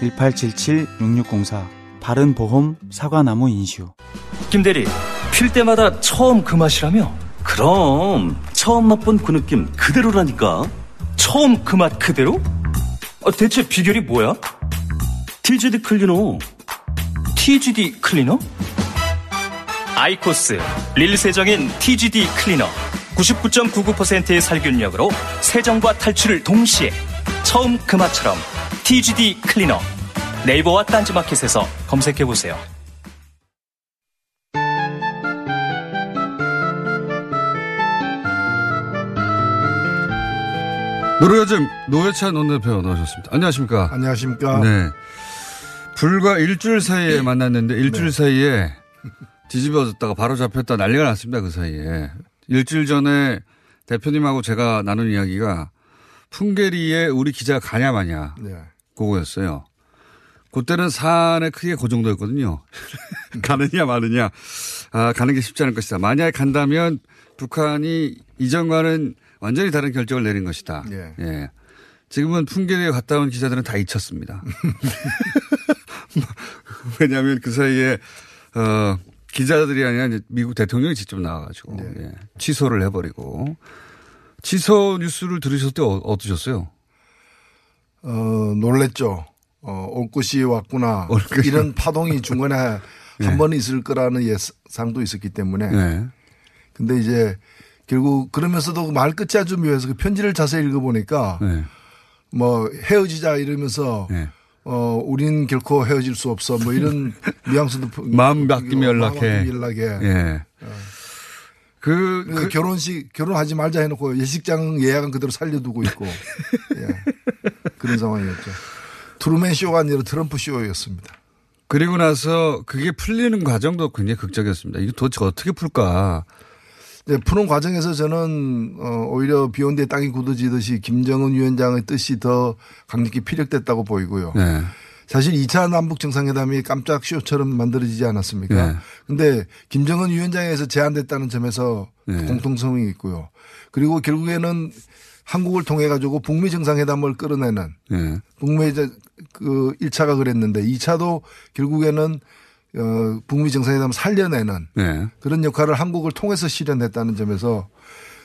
1877-6604 바른 보험 사과나무 인슈 김대리, 필 때마다 처음 그 맛이라며? 그럼 처음 맛본 그 느낌 그대로라니까 처음 그 맛 그대로? 아, 대체 비결이 뭐야? TGD 클리너 TGD 클리너? 아이코스, 릴 세정인 TGD 클리너. 99.99%의 살균력으로 세정과 탈출을 동시에 처음 그 맛처럼 TGD 클리너. 네이버와 딴지마켓에서 검색해보세요. 노르요즘 노회찬 원내대표 나오셨습니다. 안녕하십니까. 안녕하십니까. 네. 불과 일주일 사이에 만났는데 일주일 사이에 뒤집어졌다가 바로 잡혔다 난리가 났습니다. 그 사이에. 일주일 전에 대표님하고 제가 나눈 이야기가 풍계리에 우리 기자가 가냐 마냐 네. 그거였어요. 그때는 사안에 크게 그 정도였거든요. 가느냐 마느냐. 아, 가는 게 쉽지 않을 것이다. 만약에 간다면 북한이 이전과는 완전히 다른 결정을 내린 것이다. 예. 예. 지금은 풍계리에 갔다 온 기자들은 다 잊혔습니다. 왜냐하면 그 사이에 어, 기자들이 아니라 이제 미국 대통령이 직접 나와가지고 네. 예, 취소를 해버리고 취소 뉴스를 들으셨을 때 어, 어떠셨어요? 어, 놀랬죠. 어, 올 것이 왔구나. 올 것이 이런 파동이 중간에 한번 있을 거라는 예상도 있었기 때문에. 네. 근데 이제 결국 그러면서도 말 끝이 아주 묘해서 그 편지를 자세히 읽어보니까 네. 뭐 헤어지자 이러면서 네. 어, 우린 결코 헤어질 수 없어. 뭐 이런 뉘앙스도. 부- 마음 바뀌면 연락해. 연락해. 예. 그, 그래서 그 결혼식, 결혼하지 말자 해놓고 예식장 예약은 그대로 살려두고 있고. 예. 그런 상황이었죠. 트루맨 쇼가 아니라 트럼프 쇼였습니다. 그리고 나서 그게 풀리는 과정도 굉장히 극적이었습니다. 이거 도대체 어떻게 풀까? 이제 푸는 과정에서 저는 어, 오히려 비온 뒤에 땅이 굳어지듯이 김정은 위원장의 뜻이 더 강력히 피력됐다고 보이고요. 네. 사실 2차 남북 정상회담이 깜짝 쇼처럼 만들어지지 않았습니까? 네. 근데 김정은 위원장에서 제안됐다는 점에서 네. 공통성이 있고요. 그리고 결국에는 한국을 통해 가지고 북미 정상회담을 끌어내는 네. 북미 그 1차가 그랬는데 2차도 결국에는 어 북미 정상회담을 살려내는 네. 그런 역할을 한국을 통해서 실현했다는 점에서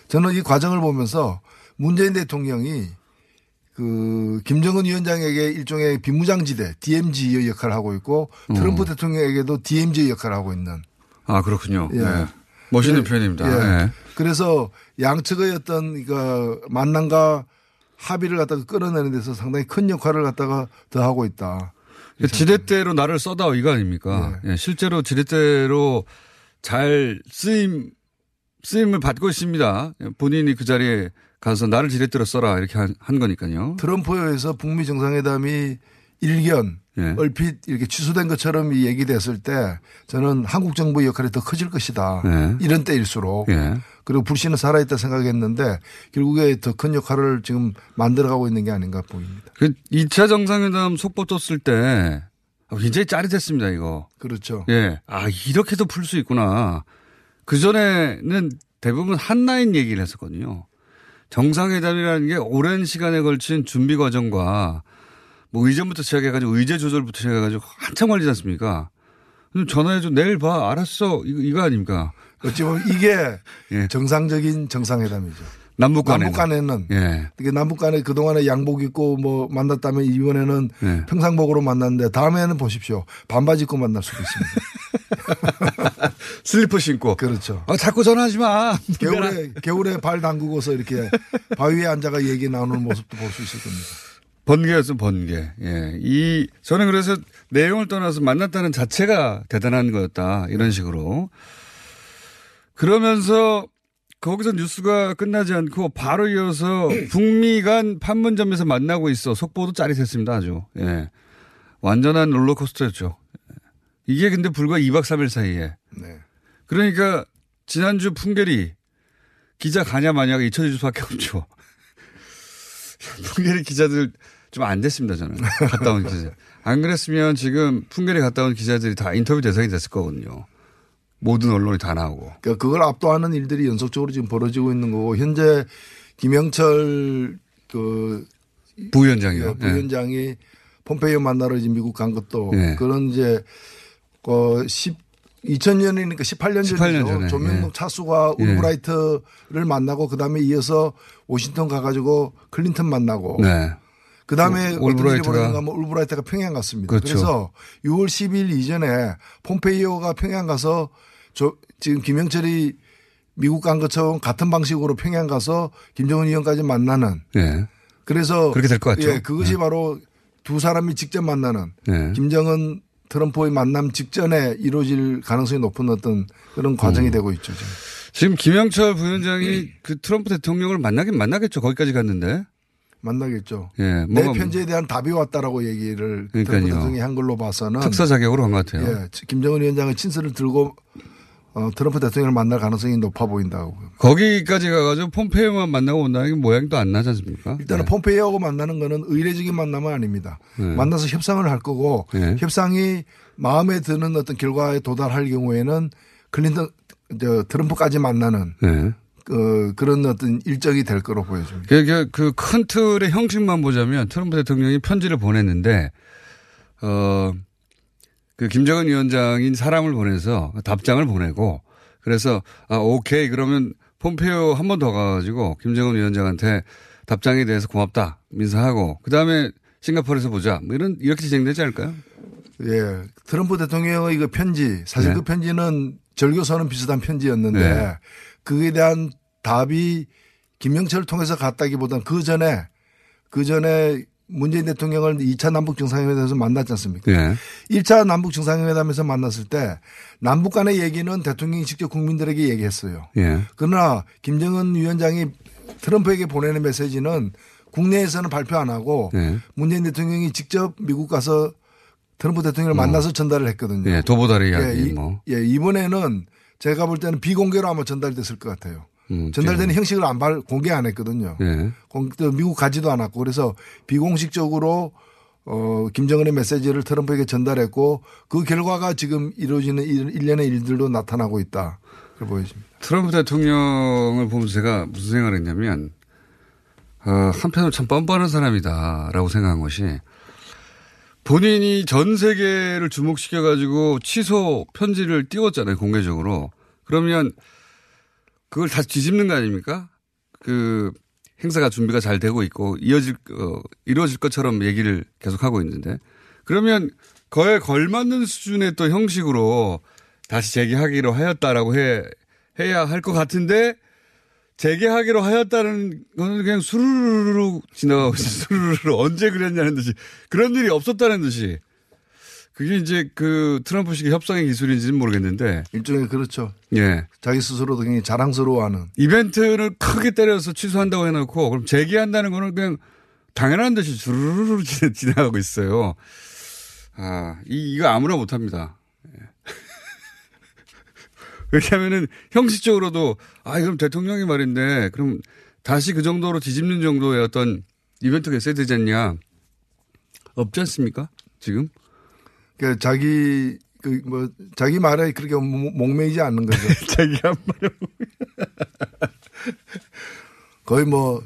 저는 이 과정을 보면서 문재인 대통령이 그 김정은 위원장에게 일종의 비무장지대 DMZ 역할을 하고 있고 트럼프 대통령에게도 DMZ 역할을 하고 있는 아, 그렇군요. 예. 네. 멋있는 예. 표현입니다. 예. 네. 그래서 양측의 어떤 그 만남과 합의를 갖다가 끌어내는 데서 상당히 큰 역할을 갖다가 더 하고 있다. 그 지렛대로 나를 써다 이거 아닙니까? 네. 예, 실제로 지렛대로 잘 쓰임, 쓰임을 받고 있습니다. 예, 본인이 그 자리에 가서 나를 지렛대로 써라 이렇게 한, 한 거니까요. 트럼프에서 북미 정상회담이 일견 예. 얼핏 이렇게 취소된 것처럼 이 얘기됐을 때 저는 한국 정부의 역할이 더 커질 것이다. 네. 이런 때일수록 예. 그리고 불신은 살아있다 생각했는데 결국에 더 큰 역할을 지금 만들어가고 있는 게 아닌가 보입니다. 그 2차 정상회담 속보 떴을 때 굉장히 짜릿했습니다, 이거. 그렇죠. 예. 아, 이렇게도 풀 수 있구나. 그 전에는 대부분 한라인 얘기를 했었거든요. 정상회담이라는 게 오랜 시간에 걸친 준비 과정과 뭐 의전부터 시작해가지고 의제 조절부터 시작해가지고 한참 걸리지 않습니까? 전화해줘. 내일 봐. 알았어. 이거, 이거 아닙니까? 어찌 보면 이게 예. 정상적인 정상회담이죠. 남북 간에는. 남북 간에는 예. 이게 남북 간에 그동안에 양복 입고 뭐 만났다면 이번에는 네. 평상복으로 만났는데 다음에는 보십시오. 반바지 입고 만날 수도 있습니다. 슬리퍼 신고. 그렇죠. 아, 자꾸 전화하지 마. 겨울에 겨울에 발 담그고서 이렇게 바위에 앉아가 얘기 나누는 모습도 볼 수 있을 겁니다. 번개였어, 번개. 예. 이, 저는 그래서 내용을 떠나서 만났다는 자체가 대단한 거였다. 이런 식으로. 그러면서 거기서 뉴스가 끝나지 않고 바로 이어서 북미 간 판문점에서 만나고 있어. 속보도 짜릿했습니다. 아주. 예. 완전한 롤러코스터였죠. 이게 근데 불과 2박 3일 사이에. 네. 그러니까 지난주 풍계리 기자 가냐 마냐가 잊혀질 수밖에 없죠. 풍계리 기자들 좀 안 됐습니다 저는 갔다 온 기자. 안 그랬으면 지금 풍계리 갔다 온 기자들이 다 인터뷰 대상이 됐을 거거든요. 모든 언론이 다 나오고. 그러니까 그걸 압도하는 일들이 연속적으로 지금 벌어지고 있는 거고 현재 김영철 그 부위원장이요. 예, 부위원장이 폼페이오 만나러 이제 미국 간 것도 예. 그런 이제 어 10, 2000년이니까 18년 18년 전이죠. 전에, 조명록 예. 차수가 예. 올브라이트를 만나고 그다음에 이어서 워싱턴 가가지고 클린턴 만나고 네. 그 다음에 어떤 일이 올브라이트가- 하면 올브라이트가 평양 갔습니다. 그렇죠. 그래서 6월 10일 이전에 폼페이오가 평양 가서 저 지금 김영철이 미국 간 것처럼 같은 방식으로 평양 가서 김정은 위원까지 만나는 예. 그래서 그렇게 될 것 같죠. 예, 그것이 네. 바로 두 사람이 직접 만나는 네. 김정은 트럼프의 만남 직전에 이루어질 가능성이 높은 어떤 그런 과정이 음. 되고 있죠. 지금. 지금 김영철 부위원장이 그 트럼프 대통령을 만나긴 만나겠죠. 거기까지 갔는데. 만나겠죠. 예. 내 뭔가 편지에 대한 답이 왔다라고 얘기를. 트럼프 대통령이 한 걸로 봐서는 특사 자격으로 간것 같아요. 예, 김정은 위원장의 친서를 들고 어, 트럼프 대통령을 만날 가능성이 높아 보인다고. 거기까지 가가지고 폼페이오만 만나고 온다는 게 모양도 안 나지 않습니까? 일단은 네. 폼페이오하고 만나는 거는 의례적인 만남은 아닙니다. 네. 만나서 협상을 할 거고 네. 협상이 마음에 드는 어떤 결과에 도달할 경우에는 클린턴 저 트럼프까지 만나는 네. 그 그런 어떤 일정이 될 거로 보여집니다. 그큰 틀의 형식만 보자면 트럼프 대통령이 편지를 보냈는데, 어, 그 김정은 위원장인 사람을 보내서 답장을 보내고, 그래서, 아, 오케이. 그러면 폼페이오 한 번 더 가가지고 김정은 위원장한테 답장에 대해서 고맙다. 민사하고, 그 다음에 싱가포르에서 보자. 뭐 이런, 이렇게 진행되지 않을까요? 예. 트럼프 대통령의 그 편지, 사실 네. 그 편지는 절교서는 비슷한 편지였는데 네. 그에 대한 답이 김영철을 통해서 갔다기보다는 그 전에 그 전에 문재인 대통령을 2차 남북 정상회담에서 만났지 않습니까? 예. 1차 남북 정상회담에서 만났을 때 남북 간의 얘기는 대통령이 직접 국민들에게 얘기했어요. 예. 그러나 김정은 위원장이 트럼프에게 보내는 메시지는 국내에서는 발표 안 하고 예. 문재인 대통령이 직접 미국 가서 트럼프 대통령을 만나서 전달을 했거든요. 예. 도보다리 이야기, 예, 이, 뭐. 예, 이번에는 제가 볼 때는 비공개로 아마 전달됐을 것 같아요. 음, 전달되는 형식을 안 발, 공개 안 했거든요. 예. 공- 미국 가지도 않았고 그래서 비공식적으로 어, 김정은의 메시지를 트럼프에게 전달했고 그 결과가 지금 이루어지는 일- 일련의 일들도 나타나고 있다. 그렇게 보여집니다. 트럼프 대통령을 보면서 제가 무슨 생각을 했냐면, 어, 한편으로 참 뻔뻔한 사람이다라고 생각한 것이 본인이 전 세계를 주목시켜가지고 취소 편지를 띄웠잖아요, 공개적으로. 그러면 그걸 다시 뒤집는 거 아닙니까? 그 행사가 준비가 잘 되고 있고 이어질, 어, 이루어질 것처럼 얘기를 계속 하고 있는데 그러면 거에 걸맞는 수준의 또 형식으로 다시 재개하기로 하였다라고 해, 해야 할 것 같은데 재개하기로 하였다는 거는 그냥 수르르르 지나가고 있어. 수르르르 언제 그랬냐는 듯이 그런 일이 없었다는 듯이 그게 이제 그 트럼프식의 협상의 기술인지는 모르겠는데 일종의 그렇죠. 예. 자기 스스로도 굉장히 자랑스러워하는 이벤트를 크게 때려서 취소한다고 해놓고 그럼 재개한다는 거는 그냥 당연한 듯이 주르르르 지- 지나가고 있어요. 아, 이, 이거 아무나 못합니다. 예. 왜냐하면은 형식적으로도 아, 그럼 대통령이 말인데 그럼 다시 그 정도로 뒤집는 정도의 어떤 이벤트가 있어야 되지 않냐. 없지 않습니까? 지금? 그 자기 그 뭐 자기 말에 그렇게 목- 목매이지 않는 거죠. 자기가 말을. 거의 뭐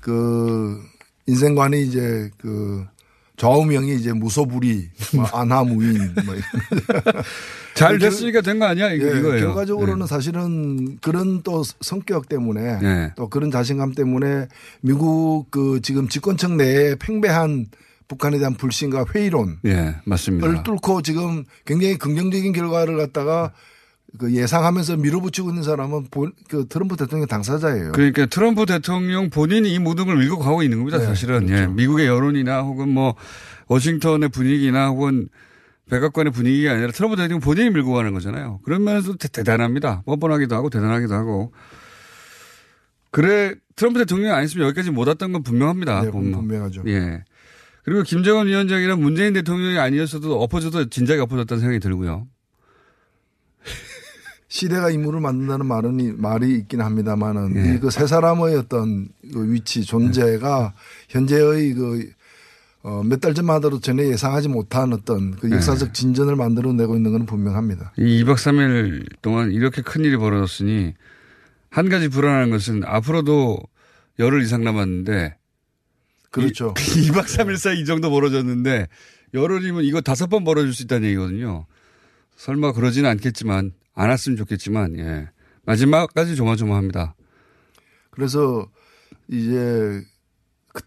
그 인생관이 이제 그 좌우명이 이제 무소불위, 뭐 안하무인, 뭐 잘 됐으니까 된 거 아니야? 이거, 예, 이거예요. 결과적으로는 예. 사실은 그런 또 성격 때문에 예. 또 그런 자신감 때문에 미국 그 지금 집권층 내에 팽배한 북한에 대한 불신과 회의론을 예, 맞습니다. 뚫고 지금 굉장히 긍정적인 결과를 갖다가 그 예상하면서 밀어붙이고 있는 사람은 본- 그 트럼프 대통령 당사자예요. 그러니까 트럼프 대통령 본인이 이 모든 걸 밀고 가고 있는 겁니다. 네, 사실은 예, 그렇죠. 미국의 여론이나 혹은 뭐 워싱턴의 분위기나 혹은 백악관의 분위기가 아니라 트럼프 대통령 본인이 밀고 가는 거잖아요. 그런 면에서 대- 대단합니다. 뻔뻔하기도 하고 대단하기도 하고. 그래 트럼프 대통령이 아니었으면 여기까지 못 왔던 건 분명합니다. 네. 분명하죠. 예. 그리고 김정은 위원장이나 문재인 대통령이 아니었어도 엎어져도 진작에 엎어졌다는 생각이 들고요. 시대가 인물을 만든다는 말은 이- 말이 있긴 합니다만은 예. 이그세 사람의 어떤 그 위치 존재가 현재의 그 어, 몇 달 전만 하더라도 전혀 예상하지 못한 어떤 그 역사적 진전을 만들어내고 있는 건 분명합니다. 이 2박 3일 동안 이렇게 큰 일이 벌어졌으니 한 가지 불안한 것은 앞으로도 열흘 이상 남았는데 그렇죠. 2 박 3일 사이 이 정도 벌어졌는데 열흘이면 이거 다섯 번 벌어질 수 있다는 얘기거든요. 설마 그러지는 않겠지만 안 왔으면 좋겠지만 예. 마지막까지 조마조마합니다. 그래서 이제 그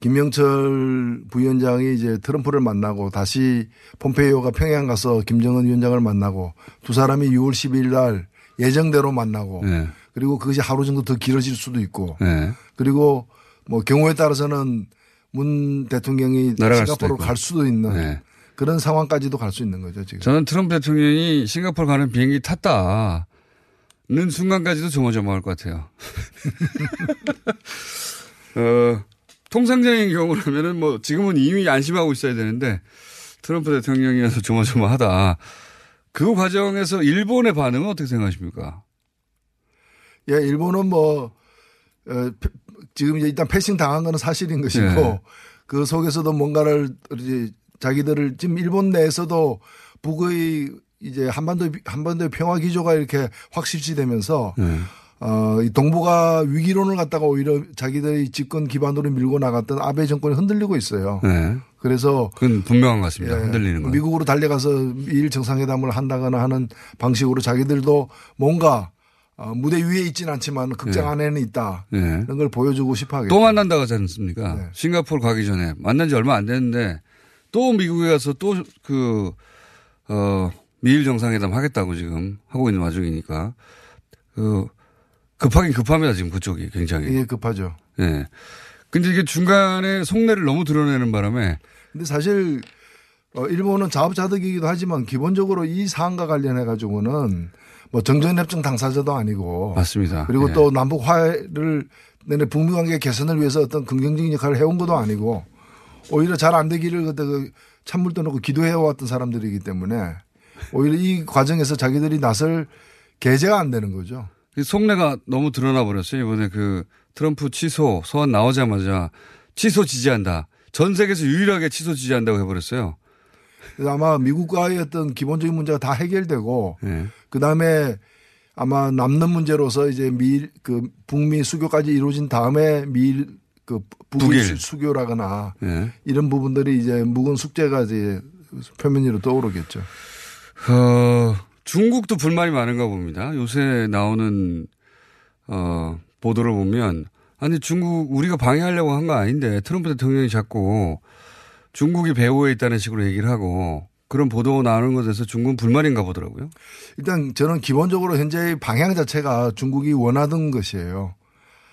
김영철 부위원장이 이제 트럼프를 만나고 다시 폼페이오가 평양 가서 김정은 위원장을 만나고 두 사람이 6월 10일 날 예정대로 만나고 예. 그리고 그것이 하루 정도 더 길어질 수도 있고 예. 그리고 뭐 경우에 따라서는 문 대통령이 싱가포르로. 갈 수도 있는 예. 그런 상황까지도 갈 수 있는 거죠 지금. 저는 트럼프 대통령이 싱가포르 가는 비행기 탔다는 순간까지도 조마조마할 것 같아요. 어, 통상적인 경우라면은 뭐 지금은 이미 안심하고 있어야 되는데 트럼프 대통령이어서 조마조마하다. 그 과정에서 일본의 반응은 어떻게 생각하십니까? 예, 일본은 뭐, 어, 패- 지금 이제 일단 패싱 당한 거는 사실인 것이고 예. 그 속에서도 뭔가를 이제 자기들을 지금 일본 내에서도 북의 이제 한반도 한반도의 평화 기조가 이렇게 확실시되면서 네. 어, 이 동북아 위기론을 갖다가 오히려 자기들의 집권 기반으로 밀고 나갔던 아베 정권이 흔들리고 있어요. 네. 그래서 그건 분명한 것 같습니다. 예, 흔들리는 건. 미국으로 달려가서 미일 정상회담을 한다거나 하는 방식으로 자기들도 뭔가 어, 무대 위에 있지는 않지만 극장 예. 안에는 있다. 예. 이런 걸 보여주고 싶어 하겠죠. 또 만난다고 하지 않습니까? 네. 싱가포르 가기 전에 만난 지 얼마 안 됐는데 또 미국에 가서 또 그, 어, 미일 정상회담 하겠다고 지금 하고 있는 와중이니까 그 급하긴 급합니다 지금 그쪽이 굉장히. 이게 급하죠. 예. 근데 이게 중간에 속내를 너무 드러내는 바람에 근데 사실 어, 일본은 자업자득이기도 하지만 기본적으로 이 사안과 관련해 가지고는 뭐 정전 협정 당사자도 아니고 맞습니다. 그리고 예. 또 남북 화해를 내내 북미 관계 개선을 위해서 어떤 긍정적인 역할을 해온 것도 아니고 오히려 잘 안 되기를 그때 그 찬물 떠놓고 기도해 왔던 사람들이기 때문에 오히려 이 과정에서 자기들이 나설 계제가 안 되는 거죠. 이 속내가 너무 드러나 버렸어요. 이번에 그 트럼프 취소 소환 나오자마자 취소 지지한다. 전 세계에서 유일하게 취소 지지한다고 해버렸어요. 그래서 아마 미국과의 어떤 기본적인 문제가 다 해결되고 예. 그 다음에 아마 남는 문제로서 이제 미일 그 북미 수교까지 이루어진 다음에 미일 그 북일 북일. 수교라거나 예. 이런 부분들이 이제 묵은 숙제가 이제 표면 위로 떠오르겠죠. 어, 중국도 불만이 많은가 봅니다. 요새 나오는 어, 보도를 보면 아니 중국 우리가 방해하려고 한 거 아닌데 트럼프 대통령이 자꾸 중국이 배후에 있다는 식으로 얘기를 하고 그런 보도가 나오는 것에서 중국은 불만인가 보더라고요. 일단 저는 기본적으로 현재의 방향 자체가 중국이 원하던 것이에요.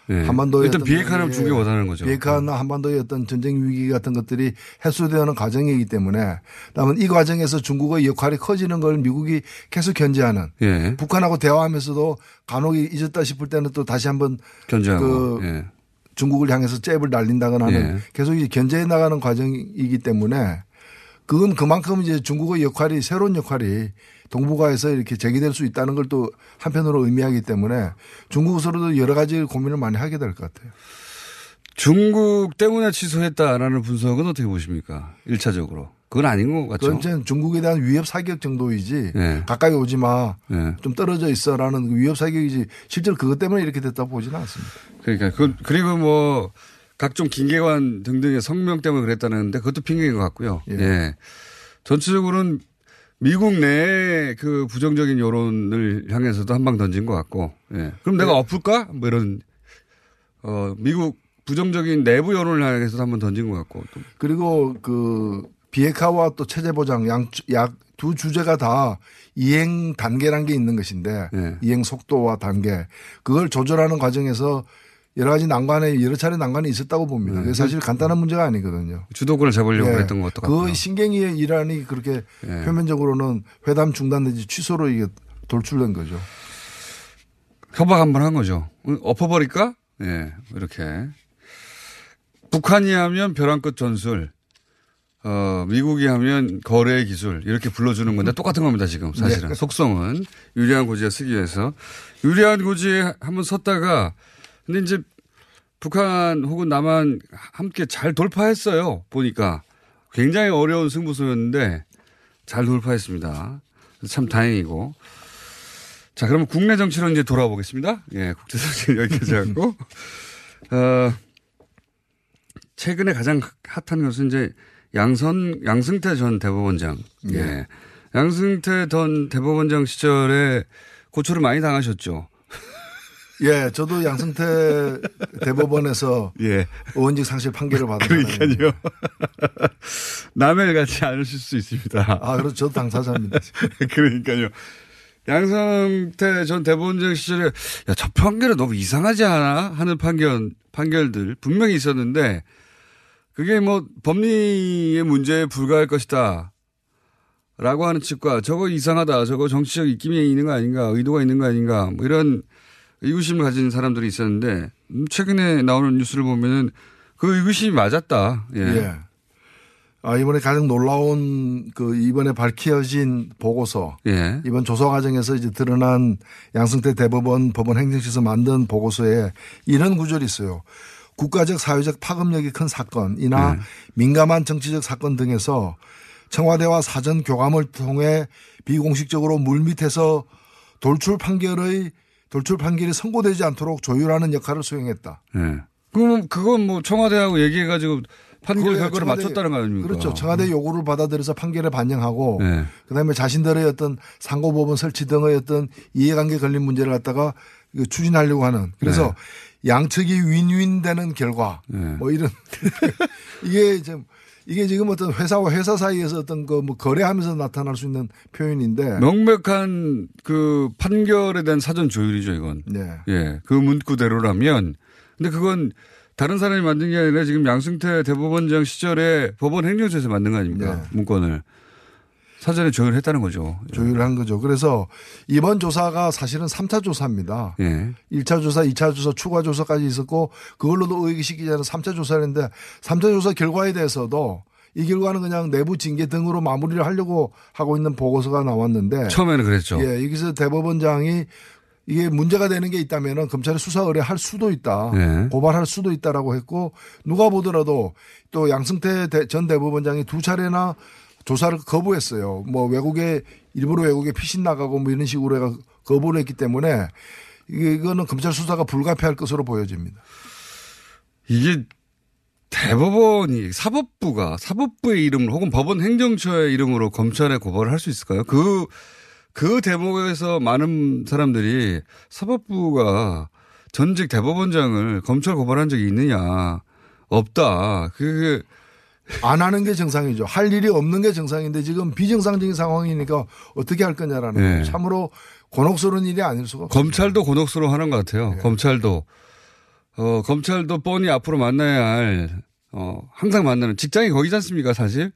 예. 한반도의 일단 비핵화는 예, 중국이 원하는 거죠. 비핵화나 한반도의 어떤 전쟁 위기 같은 것들이 해소되는 과정이기 때문에 다음은 이 과정에서 중국의 역할이 커지는 걸 미국이 계속 견제하는 예. 북한하고 대화하면서도 간혹 잊었다 싶을 때는 또 다시 한번 견제하고. 그 예. 중국을 향해서 잽을 날린다거나 하는 예. 계속 이제 견제해 나가는 과정이기 때문에 그건 그만큼 이제 중국의 역할이 새로운 역할이 동북아에서 이렇게 제기될 수 있다는 걸 또 한편으로 의미하기 때문에 중국으로도 여러 가지 고민을 많이 하게 될 것 같아요. 중국 때문에 취소했다라는 분석은 어떻게 보십니까? 1차적으로. 그건 아닌 것 같죠. 그건 중국에 대한 위협 사격 정도이지 예. 가까이 오지 마. 예. 좀 떨어져 있어라는 그 위협 사격이지 실제로 그것 때문에 이렇게 됐다고 보지는 않습니다. 그러니까 그, 그리고 뭐 각종 김계관 등등의 성명 때문에 그랬다는데 그것도 핑계인 것 같고요. 예. 예. 전체적으로는 미국 내의 그 부정적인 여론을 향해서도 한 방 던진 것 같고, 예. 그럼 내가 엎을까? 뭐 이런, 어, 미국 부정적인 내부 여론을 향해서도 한번 던진 것 같고, 또. 그리고 그 비핵화와 또 체제 보장 양약두 주제가 다 이행 단계란 게 있는 것인데 예. 이행 속도와 단계 그걸 조절하는 과정에서 여러 가지 난관에 여러 차례 난관이 있었다고 봅니다. 그게 사실 간단한 문제가 아니거든요. 주도권을 잡으려고 예. 그랬던 것도 같고. 그 신경의 일환이 그렇게 예. 표면적으로는 회담 중단 내지 취소로 이게 돌출된 거죠. 협박 한 번 한 거죠. 응, 엎어버릴까? 예, 이렇게. 북한이 하면 벼랑 끝 전술, 어, 미국이 하면 거래 기술, 이렇게 불러주는 건데 똑같은 겁니다, 지금 사실은. 네. 속성은. 유리한 고지에 쓰기 위해서. 유리한 고지에 한번 섰다가, 근데 이제 북한 혹은 남한 함께 잘 돌파했어요, 보니까. 굉장히 어려운 승부수였는데 잘 돌파했습니다. 참 다행이고. 자, 그러면 국내 정치로 이제 돌아보겠습니다. 예, 국제 정치는 여기까지 하고. 어, 최근에 가장 핫한 것은 이제 양선, 양승태 전 대법원장. 예. 양승태 전 대법원장 시절에 고초를 많이 당하셨죠. 예, 저도 양승태 대법원에서 예. 의원직 상실 판결을 받은 그러니까요. 남을 같지 않으실 수 있습니다. 아, 그렇죠. 저도 당사자입니다. 그러니까요. 양성태 전 대법원장 시절에 야, 저 판결은 너무 이상하지 않아? 하는 판결, 판결들 분명히 있었는데 그게 뭐 법리의 문제에 불과할 것이다. 라고 하는 측과 저거 이상하다. 저거 정치적 입김이 있는 거 아닌가. 의도가 있는 거 아닌가. 뭐 이런 의구심을 가진 사람들이 있었는데 음, 최근에 나오는 뉴스를 보면은 그 의구심이 맞았다. 예. 예. 아, 이번에 가장 놀라운 그 이번에 밝혀진 보고서. 예. 이번 조사 과정에서 이제 드러난 양승태 대법원 법원 행정실에서 만든 보고서에 이런 구절이 있어요. 국가적 사회적 파급력이 큰 사건이나 민감한 정치적 사건 등에서 청와대와 사전 교감을 통해 비공식적으로 물밑에서 돌출 판결의 돌출 판결이 선고되지 않도록 조율하는 역할을 수행했다. 예. 그럼 그건 뭐 청와대하고 얘기해가지고 판결. 결과를 맞췄다는 거 아닙니까? 그렇죠. 청와대 요구를 받아들여서 판결에 반영하고 네. 그다음에 자신들의 어떤 상고법원 설치 등의 어떤 이해관계 걸린 문제를 갖다가 이거 추진하려고 하는 그래서 양측이 윈윈 되는 결과 네. 뭐 이런 이게 좀 이게 지금 어떤 회사와 회사 사이에서 어떤 그 뭐 거래하면서 나타날 수 있는 표현인데 명백한 그 판결에 대한 사전 조율이죠, 이건. 네. 예. 그 문구대로라면. 근데 그건 다른 사람이 만든 게 아니라 지금 양승태 대법원장 시절에 법원 행정처에서 만든 거 아닙니까? 네. 문건을. 사전에 조율했다는 거죠. 조율한 거죠. 그래서 이번 조사가 사실은 3차 조사입니다. 예. 1차 조사, 2차 조사, 추가 조사까지 있었고 그걸로도 의기시키지 않은 3차 조사를 했는데 3차 조사 결과에 대해서도 이 결과는 그냥 내부 징계 등으로 마무리를 하려고 하고 있는 보고서가 나왔는데 처음에는 그랬죠. 예, 여기서 대법원장이 이게 문제가 되는 게 있다면은 검찰에 수사 의뢰할 수도 있다. 네. 고발할 수도 있다라고 했고 누가 보더라도 또 양승태 대- 전 대법원장이 두 차례나 조사를 거부했어요. 뭐 외국에 일부러 외국에 피신 나가고 뭐 이런 식으로 해가 거부를 했기 때문에 이거는 검찰 수사가 불가피할 것으로 보여집니다. 이게 대법원이 사법부가 사법부의 이름으로 혹은 법원 행정처의 이름으로 검찰에 고발을 할 수 있을까요? 그, 그 대목에서 많은 사람들이 사법부가 전직 대법원장을 검찰 고발한 적이 있느냐. 없다. 그게 안 하는 게 정상이죠. 할 일이 없는 게 정상인데 지금 비정상적인 상황이니까 어떻게 할 거냐라는 네. 참으로 곤혹스러운 일이 아닐 수가 없어요. 검찰도 곤혹스러워 하는 것 같아요. 검찰도. 어, 검찰도 뻔히 앞으로 만나야 할, 어, 항상 만나는 직장이 거기지 않습니까, 사실?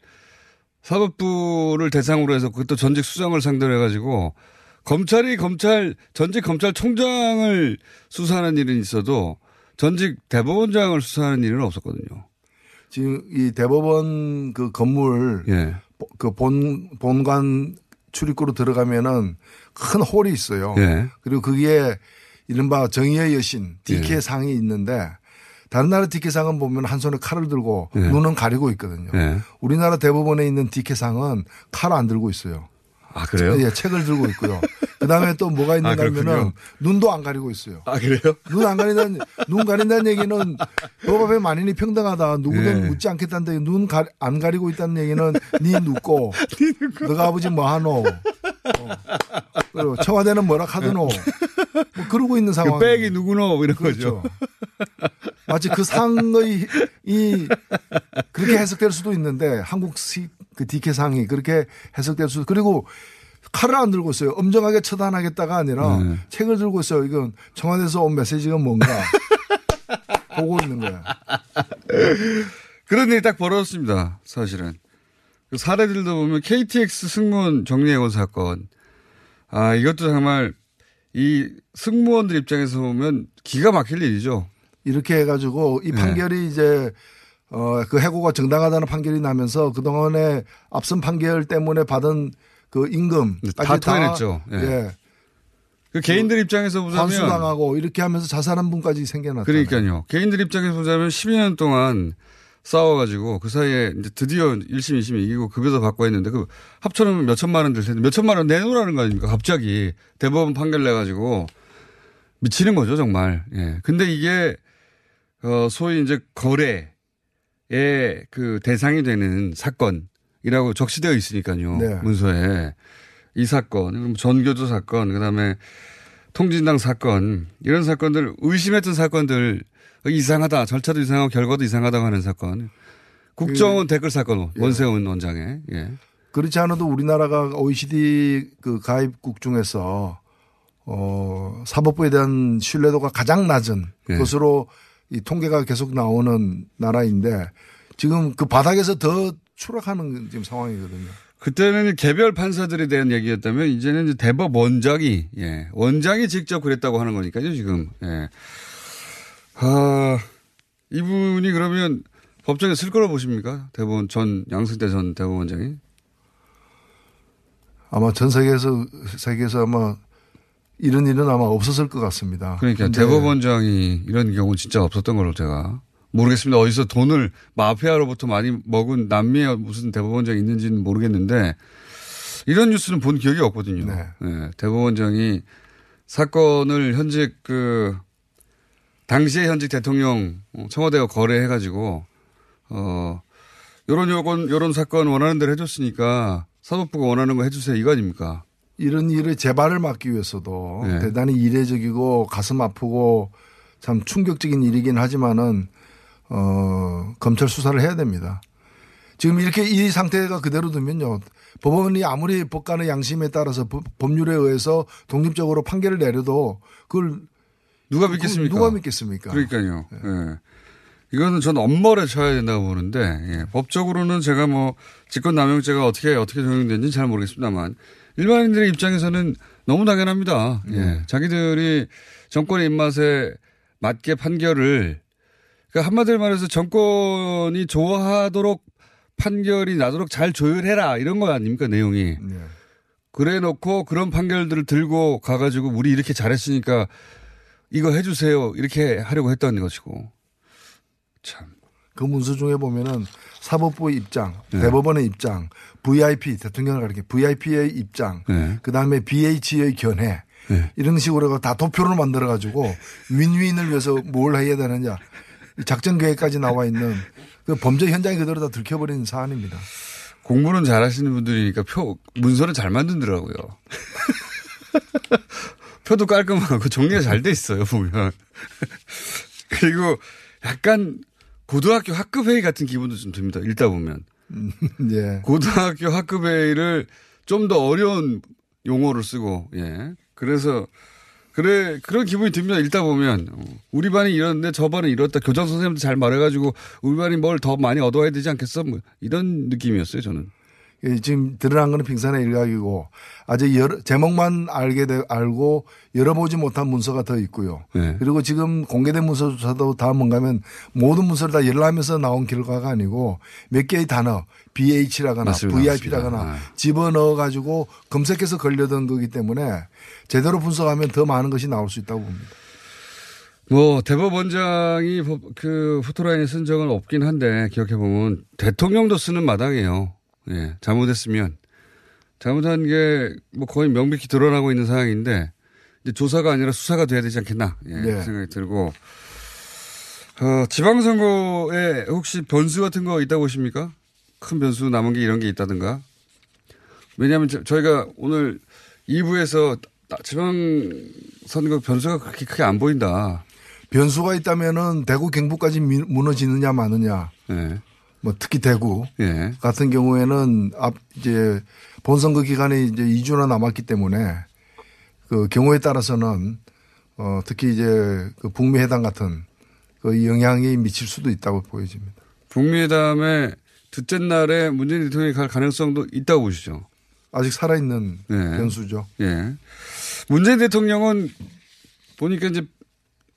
사법부를 대상으로 해서 그것도 전직 수장을 상대로 해가지고 검찰이 검찰, 전직 검찰총장을 수사하는 일은 있어도 전직 대법원장을 수사하는 일은 없었거든요. 지금 이 대법원 그 건물 예. 그 본, 본관 출입구로 들어가면은 큰 홀이 있어요. 예. 그리고 거기에 이른바 정의의 여신 디케 예. 상이 있는데 다른 나라 디케 상은 보면 한 손에 칼을 들고 예. 눈은 가리고 있거든요. 예. 우리나라 대법원에 있는 디케 상은 칼 안 들고 있어요. 아, 그래요? 예, 책을 들고 있고요. 그 다음에 또 뭐가 있는가 아, 그렇군요. 하면은 눈도 안 가리고 있어요. 아, 그래요? 눈 안 가린다는, 눈 가린다는 얘기는 법 앞에 만인이 평등하다. 누구든 예. 묻지 않겠다는 얘기. 눈 안 가리고 있다는 얘기는 니 눕고, 너가 아버지 뭐 하노. 어. 그리고 청와대는 뭐라 하드노. 뭐 그러고 있는 상황. 그 백이 누구노? 이런 그렇죠. 거죠. 마치 그 상의 이 그렇게 해석될 수도 있는데 한국식 그 디케 상이 그렇게 해석될 수도 그리고 칼을 안 들고 있어요. 엄정하게 처단하겠다가 아니라 네. 책을 들고 있어요. 이건 청와대에서 온 메시지가 뭔가 보고 있는 거야. 그런 일이 딱 벌어졌습니다. 사실은. 그 사례들도 보면 KTX 승무원 정리해고 사건. 아, 이것도 정말 이 승무원들 입장에서 보면 기가 막힐 일이죠. 이렇게 해가지고 이 네. 판결이 이제 어 그 해고가 정당하다는 판결이 나면서 그 동안에 앞선 판결 때문에 받은 그 임금 네, 다 토해냈죠. 예. 예. 그 개인들 입장에서 보자면 환수당하고 이렇게 하면서 자살한 분까지 생겨났잖아요. 그러니까요. 개인들 입장에서 보자면 12년 동안 싸워가지고 그 사이에 이제 드디어 1심, 2심 이기고 급여도 받고 했는데 그 합쳐놓으면 몇 천만 원 될 텐데 몇 천만 원 내놓으라는 거 아닙니까? 갑자기 대법원 판결 내가지고 미치는 거죠, 정말. 예. 근데 이게 어, 소위 이제 거래의 그 대상이 되는 사건이라고 적시되어 있으니까요. 네. 문서에. 이 사건, 그럼 전교조 사건, 그 다음에 통진당 사건, 이런 사건들, 의심했던 사건들, 이상하다, 절차도 이상하고 결과도 이상하다고 하는 사건. 국정원 댓글 사건, 원세훈 원장의, 예. 그렇지 않아도 우리나라가 OECD 그 가입국 중에서 어 사법부에 대한 신뢰도가 가장 낮은 네. 것으로 이 통계가 계속 나오는 나라인데 지금 그 바닥에서 더 추락하는 지금 상황이거든요. 그때는 개별 판사들에 대한 얘기였다면 이제는 이제 대법 원장이 예 원장이 직접 그랬다고 하는 거니까요 지금 예. 아 이분이 그러면 법정에 쓸 거라 보십니까 대법원 전 양승태 전 대법원장이 아마 전 세계에서 세계에서 아마 이런 일은 아마 없었을 것 같습니다. 그러니까 대법원장이 이런 경우 진짜 없었던 걸로 제가 모르겠습니다 어디서 돈을 마피아로부터 많이 먹은 남미에 무슨 대법원장이 있는지는 모르겠는데 이런 뉴스는 본 기억이 없거든요. 네. 예, 대법원장이 사건을 현직 그 당시에 현직 대통령 어, 청와대와 거래해가지고 어 요런 요건 요런 사건 원하는 대로 해줬으니까 사법부가 원하는 거 해주세요 이거 아닙니까? 이런 일의 재발을 막기 위해서도 네. 대단히 이례적이고 가슴 아프고 참 충격적인 일이긴 하지만은 어 검찰 수사를 해야 됩니다. 지금 이렇게 이 상태가 그대로 두면요. 법원이 아무리 법관의 양심에 따라서 법- 법률에 의해서 독립적으로 판결을 내려도 그걸 누가 믿겠습니까? 누가 믿겠습니까? 그러니까요. 예. 이거는 전 엄벌에 쳐야 된다고 보는데 예. 법적으로는 제가 뭐 직권남용죄가 어떻게 어떻게 적용되는지 잘 모르겠습니다만 일반인들의 입장에서는 너무 당연합니다. 예. 자기들이 정권의 입맛에 맞게 판결을 그러니까 한마디로 말해서 정권이 좋아하도록 판결이 나도록 잘 조율해라 이런 거 아닙니까 내용이. 네. 그래 놓고 그런 판결들을 들고 가가지고 우리 이렇게 잘했으니까 이거 해주세요. 이렇게 하려고 했던 것이고. 참. 그 문서 중에 보면은 사법부의 입장, 네. 대법원의 입장, VIP 대통령을 가리켜 VIP의 입장, 네. 그 다음에 BH의 견해 네. 이런 식으로 다 도표를 만들어 가지고 윈윈을 위해서 뭘 해야 되느냐 이 작전 계획까지 나와 있는 그 범죄 현장이 그대로 다 들켜버린 사안입니다. 공부는 잘 하시는 분들이니까 표, 문서는 잘 만든더라고요. 표도 깔끔하고 정리가 잘 돼 있어요, 보면. 그리고 약간 고등학교 학급회의 같은 기분도 좀 듭니다. 읽다 보면. 예. 고등학교 학급회의를 좀 더 어려운 용어를 쓰고, 예. 그래서, 그래, 그런 기분이 듭니다. 읽다 보면. 어, 우리 반이 이랬는데 저 반은 이렇다. 교장 선생님도 잘 말해가지고 우리 반이 뭘 더 많이 얻어야 되지 않겠어? 뭐 이런 느낌이었어요, 저는. 예, 지금 드러난 거는 빙산의 일각이고 아직 여러, 제목만 알게 되, 알고 열어보지 못한 문서가 더 있고요. 네. 그리고 지금 공개된 문서조차도 다 뭔가면 모든 문서를 다 열람해서 나온 결과가 아니고 몇 개의 단어 BH라거나. VIP라거나 맞습니다. 집어넣어 가지고 검색해서 걸려던 거기 때문에 제대로 분석하면 더 많은 것이 나올 수 있다고 봅니다. 뭐 대법원장이 법- 그 포토라인에 쓴 적은 없긴 한데 기억해 보면 대통령도 쓰는 마당이에요. 예, 잘못했으면 잘못한 게 뭐 거의 명백히 드러나고 있는 상황인데 이제 조사가 아니라 수사가 돼야 되지 않겠나 예, 네. 생각이 들고 어, 지방선거에 혹시 변수 같은 거 있다고 보십니까? 큰 변수 남은 게 이런 게 있다든가? 왜냐하면 저, 저희가 오늘 2부에서 지방선거 변수가 그렇게 크게 안 보인다. 변수가 있다면은 대구 경북까지 미- 무너지느냐 마느냐. 예. 뭐 특히 대구 예. 같은 경우에는 앞 이제 본선거 기간이 이제 2주나 남았기 때문에 그 경우에 따라서는 어 특히 이제 그 북미 회담 같은 그 영향이 미칠 수도 있다고 보여집니다. 북미 회담에 둘째 날에 문재인 대통령이 갈 가능성도 있다고 보시죠. 아직 살아있는 네. 변수죠. 예. 문재인 대통령은 보니까 이제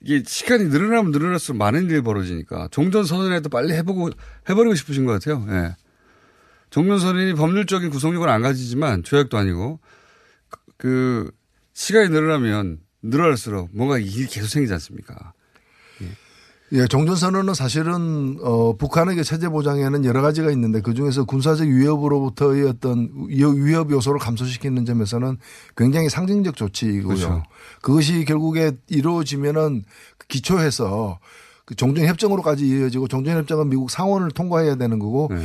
이게 시간이 늘어나면 늘어날수록 많은 일이 벌어지니까 종전선언이라도 빨리 해보고, 해버리고 싶으신 것 같아요. 예. 종전선언이 법률적인 구속력은 안 가지지만 조약도 아니고 그, 그 시간이 늘어나면 늘어날수록 뭔가 일이 계속 생기지 않습니까? 예, 종전선언은 사실은 어 북한에게 체제 보장에는 여러 가지가 있는데 그 중에서 군사적 위협으로부터의 어떤 위- 위협 요소를 감소시키는 점에서는 굉장히 상징적 조치이고요. 그렇죠. 그것이 결국에 이루어지면은 그 기초해서 그 종전협정으로까지 이어지고 종전협정은 미국 상원을 통과해야 되는 거고 네.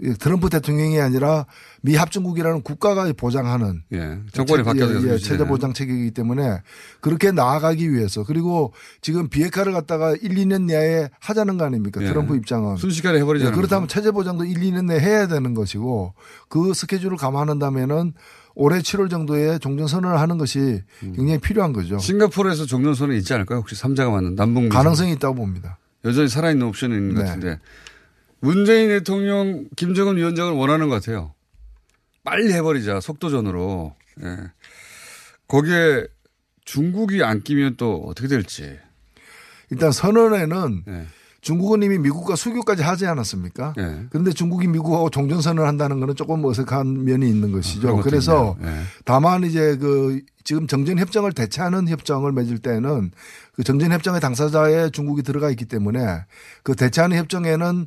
이 트럼프 대통령이 아니라 미 합중국이라는 국가가 보장하는 예. 정권이 바뀌어서 예, 예, 체제 보장 체계이기 때문에 그렇게 나아가기 위해서 그리고 지금 비핵화를 갖다가 1, 2년 내에 하자는 거 아닙니까? 예. 트럼프 입장은. 순식간에 해버리잖아요. 예, 그렇다면 체제 보장도 1, 2년 내에 해야 되는 것이고 그 스케줄을 감안한다면은 올해 7월 정도에 종전선언을 하는 것이 굉장히 필요한 거죠. 싱가포르에서 종전선언 있지 않을까요? 혹시 3자가 맞는 남북미 가능성이 있다고 봅니다. 여전히 살아있는 옵션이 있는 것 네. 같은데 문재인 대통령, 김정은 위원장은 원하는 것 같아요. 빨리 해버리자 속도전으로. 예. 거기에 중국이 안 끼면 또 어떻게 될지. 일단 선언에는 예. 중국은 이미 미국과 수교까지 하지 않았습니까? 예. 그런데 중국이 미국하고 종전선언을 한다는 거는 조금 어색한 면이 있는 것이죠. 것도 그래서. 예. 다만 이제 그 지금 정전 협정을 대체하는 협정을 맺을 때는 그 정전 협정의 당사자에 중국이 들어가 있기 때문에 그 대체하는 협정에는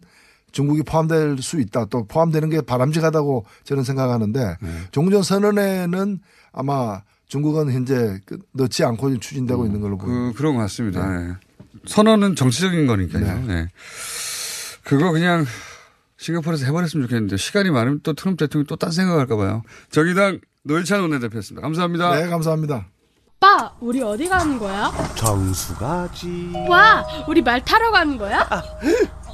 중국이 포함될 수 있다. 또 포함되는 게 바람직하다고 저는 생각하는데 네. 종전 선언에는 아마 중국은 현재 그 넣지 않고 추진되고 있는 걸로 보입니다. 그, 그런 것 같습니다. 예. 선언은 정치적인 거니까요. 예. 그거 그냥 싱가포르에서 해버렸으면 좋겠는데 시간이 많으면 또 트럼프 대통령이 또 딴 생각할까 봐요. 정의당 노일찬 원내대표였습니다. 감사합니다. 네, 감사합니다. 오빠, 우리 어디 가는 거야? 정수 가지. 와, 우리 말 타러 가는 거야?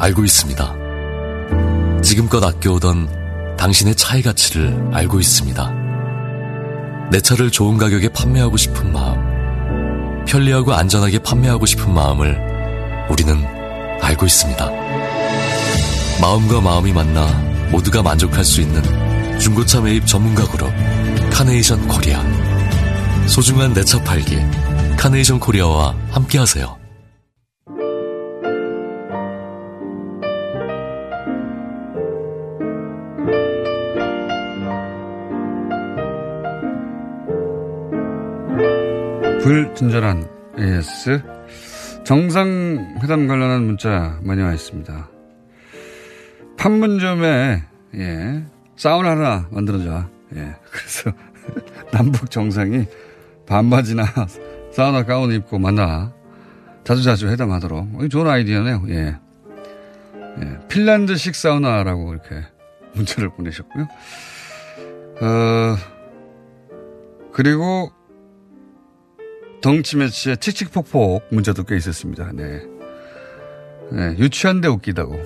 알고 있습니다. 지금껏 아껴오던 당신의 차의 가치를 알고 있습니다. 내 차를 좋은 가격에 판매하고 싶은 마음, 편리하고 안전하게 판매하고 싶은 마음을 우리는 알고 있습니다. 마음과 마음이 만나 모두가 만족할 수 있는 중고차 매입 전문가 그룹 카네이션 코리아. 소중한 내 차 팔기 카네이션 코리아와 함께하세요. 불친절한 AS. 정상회담 관련한 문자 많이 와 있습니다. 판문점에, 예, 사우나 하나 만들어자. 예, 그래서 남북 정상이 반바지나 사우나 가운 입고 만나. 자주자주 회담하도록. 좋은 아이디어네요. 예. 예. 핀란드식 사우나라고 이렇게 문자를 보내셨고요. 어, 그리고 덩치 매치에 칙칙폭폭 문자도 꽤 있었습니다. 네. 네 유치한데 웃기다고.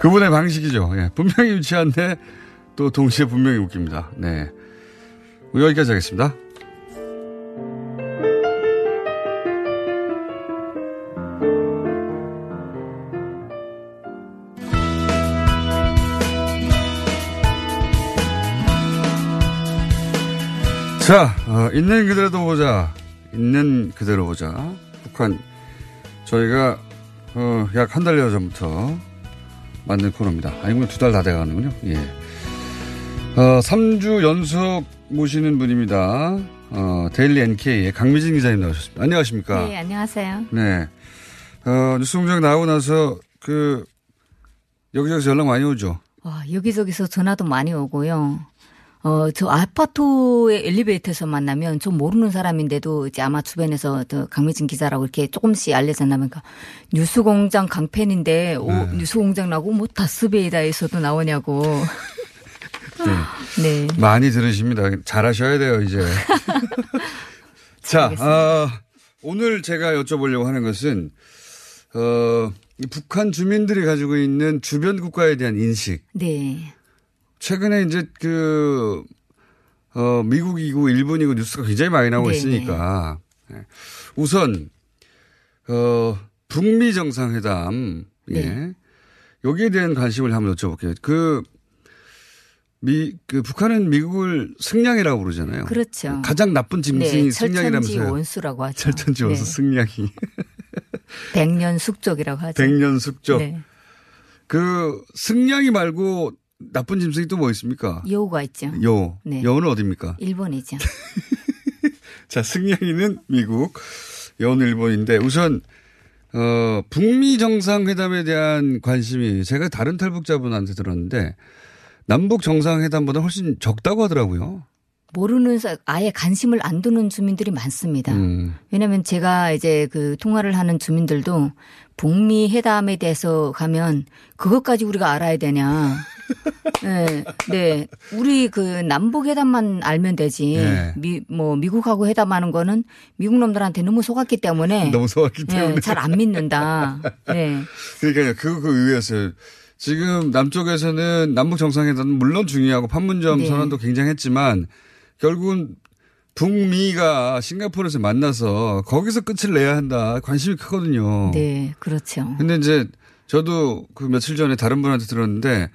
그분의 방식이죠. 예, 분명히 유치한데 또 동시에 분명히 웃깁니다. 네. 여기까지 하겠습니다. 자, 어, 있는 그대로 보자. 있는 그대로 보자. 북한, 저희가, 어, 약 한 달여 전부터 만든 코너입니다. 아니면 두 달 다 돼가는군요. 예. 어, 3주 연속 모시는 분입니다. 어, 데일리 NK의 강미진 기자님 나오셨습니다. 안녕하십니까. 네, 안녕하세요. 네. 어, 뉴스 공장 나오고 나서 그, 여기저기서 연락 많이 오죠? 와, 여기저기서 전화도 많이 오고요. 어, 저 아파트의 엘리베이터에서 만나면 좀 모르는 사람인데도 이제 아마 주변에서 저 강미진 기자라고 이렇게 조금씩 알려졌나니까 뉴스공장 강팬인데 오, 네. 뉴스공장 나고 뭐 다스베이다에서도 나오냐고. 네. 네. 많이 들으십니다. 잘하셔야 돼요, 이제. 자, 어, 오늘 제가 여쭤보려고 하는 것은, 어, 북한 주민들이 가지고 있는 주변 국가에 대한 인식. 네. 최근에 이제 그, 어, 미국이고 일본이고 뉴스가 굉장히 많이 나오고 네네. 있으니까. 네. 우선, 어, 북미 정상회담. 예. 네. 여기에 대한 관심을 한번 여쭤볼게요. 그, 미, 그 북한은 미국을 승량이라고 부르잖아요. 그렇죠. 가장 나쁜 짐승이 네, 승량이라면서요. 철천지 원수라고 하죠. 철천지 원수 네. 승량이. 백년 숙족이라고 하죠. 백년 숙족. 네. 그 승량이 말고 나쁜 짐승이 또 뭐 있습니까? 여우가 있죠. 여우. 네. 여우는 어디입니까? 일본이죠. 자, 승냥이는 미국, 여우는 일본인데 우선 어, 북미 정상회담에 대한 관심이 제가 다른 탈북자분한테 들었는데 남북 정상회담보다 훨씬 적다고 하더라고요. 모르는 아예 관심을 안 두는 주민들이 많습니다. 음. 왜냐하면 제가 이제 그 통화를 하는 주민들도 북미 회담에 대해서 가면 그것까지 우리가 알아야 되냐. 네, 네. 우리 그 남북 회담만 알면 되지. 네. 미, 뭐 미국하고 회담하는 거는 미국 놈들한테 너무 속았기 때문에 너무 속았기 때문에 네, 잘안 믿는다. 네. 그러니까요. 그거 그 의외였어요. 지금 남쪽에서는 남북 정상회담은 물론 중요하고 판문점 네. 선언도 굉장했지만 결국은 북미가 싱가포르에서 만나서 거기서 끝을 내야 한다. 관심이 크거든요. 네, 그렇죠. 근데 이제 저도 그 며칠 전에 다른 분한테 들었는데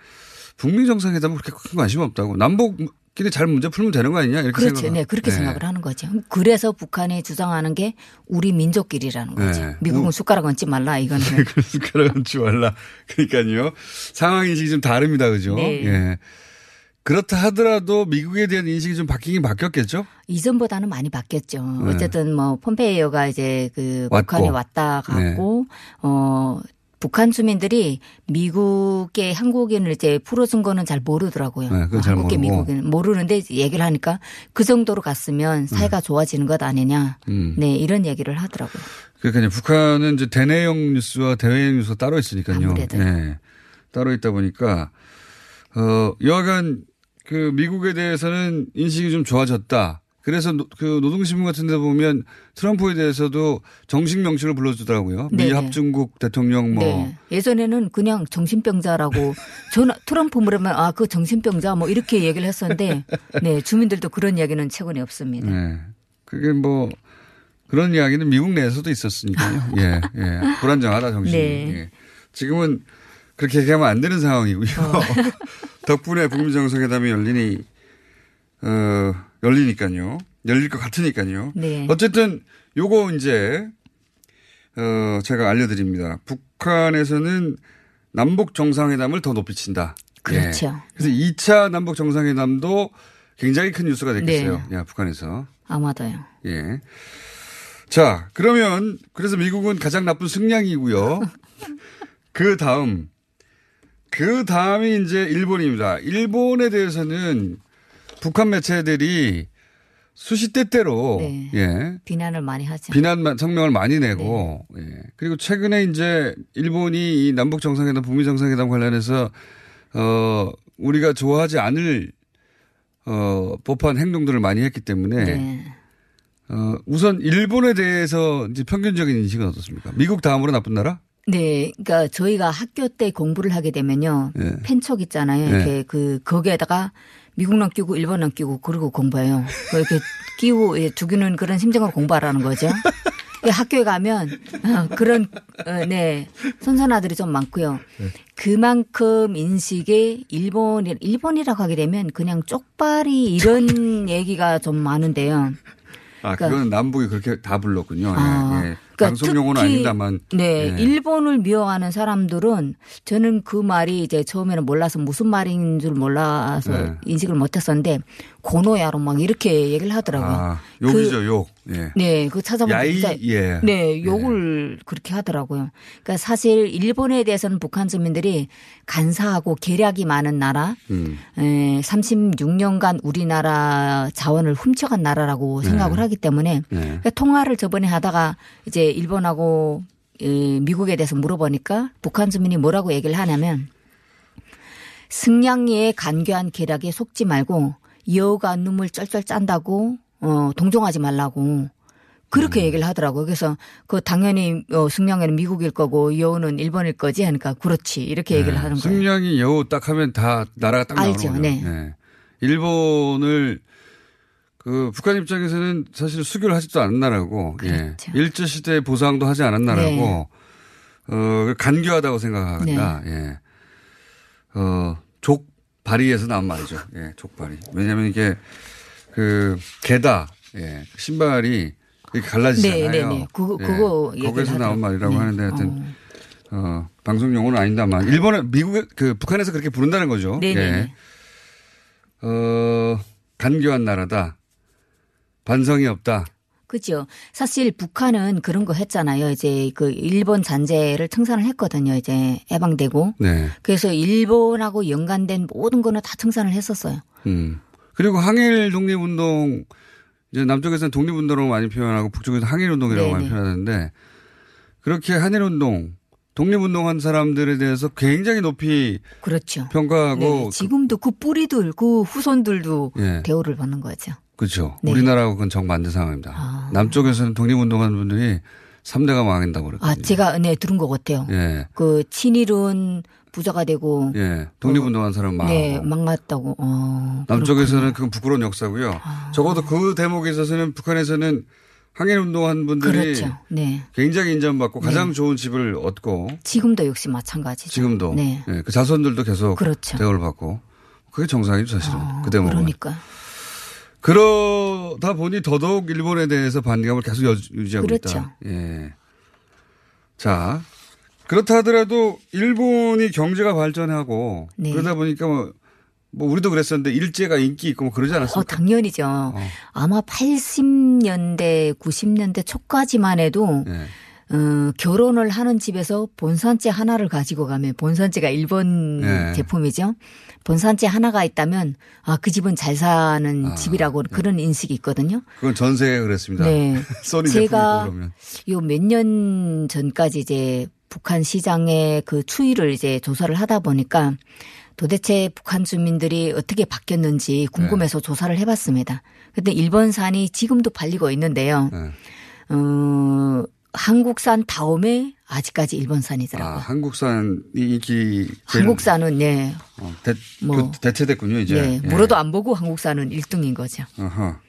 북미 정상회담은 그렇게 큰 관심 없다고. 남북끼리 잘 문제 풀면 되는 거 아니냐 이렇게 그렇죠. 생각. 네, 그렇게 네. 생각을 하는 거죠. 그래서 북한이 주장하는 게 우리 민족끼리라는 거죠. 네. 미국은 숟가락 얹지 말라 이거는. 숟가락 얹지 말라. 그러니까요. 상황 인식이 좀 다릅니다, 그죠? 네. 예. 그렇다 하더라도 미국에 대한 인식이 좀 바뀌긴 바뀌었겠죠? 이전보다는 많이 바뀌었죠. 네. 어쨌든 뭐 폼페이오가 이제 그 왔고. 북한에 왔다 갔고 네. 어 북한 주민들이 미국의 한국인을 이제 풀어준 거는 잘 모르더라고요. 네, 그건 잘 한국계 미국인 모르는데 얘기를 하니까 그 정도로 갔으면 사회가 음. 좋아지는 것 아니냐. 음. 네, 이런 얘기를 하더라고요. 그러니까 북한은 이제 대내용 뉴스와 대외용 뉴스가 따로 있으니까요. 아무래도. 네. 따로 있다 보니까 어 여하간 그 미국에 대해서는 인식이 좀 좋아졌다. 그래서 그 노동신문 같은 데 보면 트럼프에 대해서도 정식 명칭을 불러주더라고요. 미 합중국 대통령 뭐. 네. 예전에는 그냥 정신병자라고 전 트럼프 물으면 아, 그 정신병자 뭐 이렇게 얘기를 했었는데 네, 주민들도 그런 이야기는 최근에 없습니다. 네. 그게 뭐 그런 이야기는 미국 내에서도 있었으니까요. 예, 예. 불안정하다 정신이. 네. 예. 지금은 그렇게 얘기하면 안 되는 상황이고요. 어. 덕분에 북미 정상회담이 열리니 어, 열리니까요. 열릴 것 같으니까요. 네. 어쨌든 요거 이제 어, 제가 알려드립니다. 북한에서는 남북 정상회담을 더 높이 친다. 그렇죠. 네. 그래서 2차 남북 정상회담도 굉장히 큰 뉴스가 됐겠어요. 네. 야, 북한에서. 아마도요. 예. 자, 그러면 그래서 미국은 가장 나쁜 승량이고요. 그 다음 그 다음이 이제 일본입니다. 일본에 대해서는 북한 매체들이 수시 때때로 네. 예. 비난을 많이 하죠. 비난 성명을 많이 내고 예. 그리고 최근에 이제 일본이 이 남북 정상회담, 북미 정상회담 관련해서 어 우리가 좋아하지 않을 어 법한 행동들을 많이 했기 때문에 네. 어 우선 일본에 대해서 이제 평균적인 인식은 어떻습니까? 미국 다음으로 나쁜 나라? 네, 그러니까 저희가 학교 때 공부를 하게 되면요, 예. 펜촉 있잖아요. 네. 이렇게 그 거기에다가 미국랑 끼고 일본랑 끼고 그러고 공부해요. 그 이렇게 끼고 예, 죽이는 그런 심정으로 공부하라는 거죠. 그 학교에 가면 어, 그런 어, 네 선선아들이 좀 많고요. 그만큼 인식에 일본 일본이라고 하게 되면 그냥 쪽발이 이런 얘기가 좀 많은데요. 아, 그러니까- 그건 남북이 그렇게 다 불렀군요. 아, 예, 예. 그러니까 특히 아닙니다만. 네, 예. 일본을 미워하는 사람들은 저는 그 말이 이제 처음에는 몰라서 무슨 말인 줄 몰라서 네. 인식을 못했었는데 고노야로 막 이렇게 얘기를 하더라고요. 아, 욕이죠, 그- 욕. 예. 네, 그 찾아보면 야이, 진짜 예. 네, 욕을 그렇게 하더라고요. 그러니까 사실 일본에 대해서는 북한 주민들이 간사하고 계략이 많은 나라, 음. 에, 36년간 우리나라 자원을 훔쳐간 나라라고 네. 생각을 하기 때문에 네. 그러니까 통화를 저번에 하다가 이제 일본하고 이 미국에 대해서 물어보니까 북한 주민이 뭐라고 얘기를 하냐면 승냥이의 간교한 계략에 속지 말고 여우가 눈물 쩔쩔 짠다고 어 동정하지 말라고 그렇게 얘기를 하더라고요. 그래서 그 당연히 어, 승냥이는 미국일 거고 여우는 일본일 거지 하니까 그렇지 이렇게 얘기를 네. 하는 거예요. 승량이 여우 딱 하면 다 나라가 딱 알죠. 나오는 거죠. 네. 일본을 그 북한 입장에서는 사실 수교를 하지도 않은 나라고 예. 일제 시대 보상도 하지 않은 나라고 네. 어 간교하다고 생각한다. 예. 어 족발이에서 나온 말이죠. 예, 족발이. 왜냐하면 이게 그 게다 예, 신발이 이렇게 갈라지잖아요. 네, 네, 네. 그거- 예, 그거 얘기를 거기서 나온. 말이라고 네. 하는데 하여튼 어, 방송 용어는 아닌다만 일본에 미국에 그 북한에서 그렇게 부른다는 거죠. 네, 네, 예. 네. 어, 간교한 나라다. 반성이 없다. 그죠. 사실 북한은 그런 거 했잖아요. 이제 그 일본 잔재를 청산을 했거든요. 이제 해방되고. 네. 그래서 일본하고 연관된 모든 거는 다 청산을 했었어요. 음. 그리고 항일 독립운동 이제 남쪽에서는 독립운동으로 많이 표현하고 북쪽에서 항일운동이라고 많이 네네. 표현하는데 그렇게 한일운동 독립운동한 사람들에 대해서 굉장히 높이 그렇죠. 평가하고 네, 지금도 그 뿌리들, 그 후손들도 예. 대우를 받는 거죠. 그렇죠. 네. 아. 우리나라하고는 정반대 상황입니다. 남쪽에서는 독립운동한 분들이 3대가 망한다고 그랬거든요. 아, 제가 네 들은 것 같아요. 예. 그 친일은 부자가 되고 예. 독립운동한 사람은 망하고. 네, 망했다고. 어. 남쪽에서는 그건 부끄러운 역사고요. 아. 적어도 그 대목에 있어서는 북한에서는 항일 운동한 분들이 그렇죠. 네. 굉장히 인정받고 가장 네. 좋은 집을 얻고 지금도 역시 마찬가지죠. 지금도 네. 예, 그 자손들도 계속 그렇죠. 대우를 받고 그게 정상이죠 사실은 그 대목은. 그러니까. 그러다 보니 더더욱 일본에 대해서 반감을 계속 여- 유지하고 그렇죠. 있다. 예. 자 그렇다 하더라도 일본이 경제가 발전하고 네. 그러다 보니까 뭐, 뭐 우리도 그랬었는데 일제가 인기 있고 뭐 그러지 어, 않았습니까? 당연히죠. 아마 80년대, 90년대 초까지만 해도 네. 어, 결혼을 하는 집에서 본산재 하나를 가지고 가면 본산재가 일본 네. 제품이죠. 본산재 하나가 있다면 아, 그 집은 잘 사는 집이라고 그런 인식이 있거든요. 그건 전 세계가 그랬습니다. 네. 제가. 요 몇 년 전까지 이제 북한 시장의 그 추이를 이제 조사를 하다 보니까 도대체 북한 주민들이 어떻게 바뀌었는지 네. 궁금해서 조사를 해봤습니다. 근데 일본산이 지금도 팔리고 있는데요. 네. 어, 한국산 다음에 아직까지 일본산이더라고요. 아, 한국산 인기 제일- 한국산은 네, 어, 대, 뭐. 그 대체됐군요 이제. 네, 예. 물어도 안 보고 한국산은 1등인 거죠. 아하.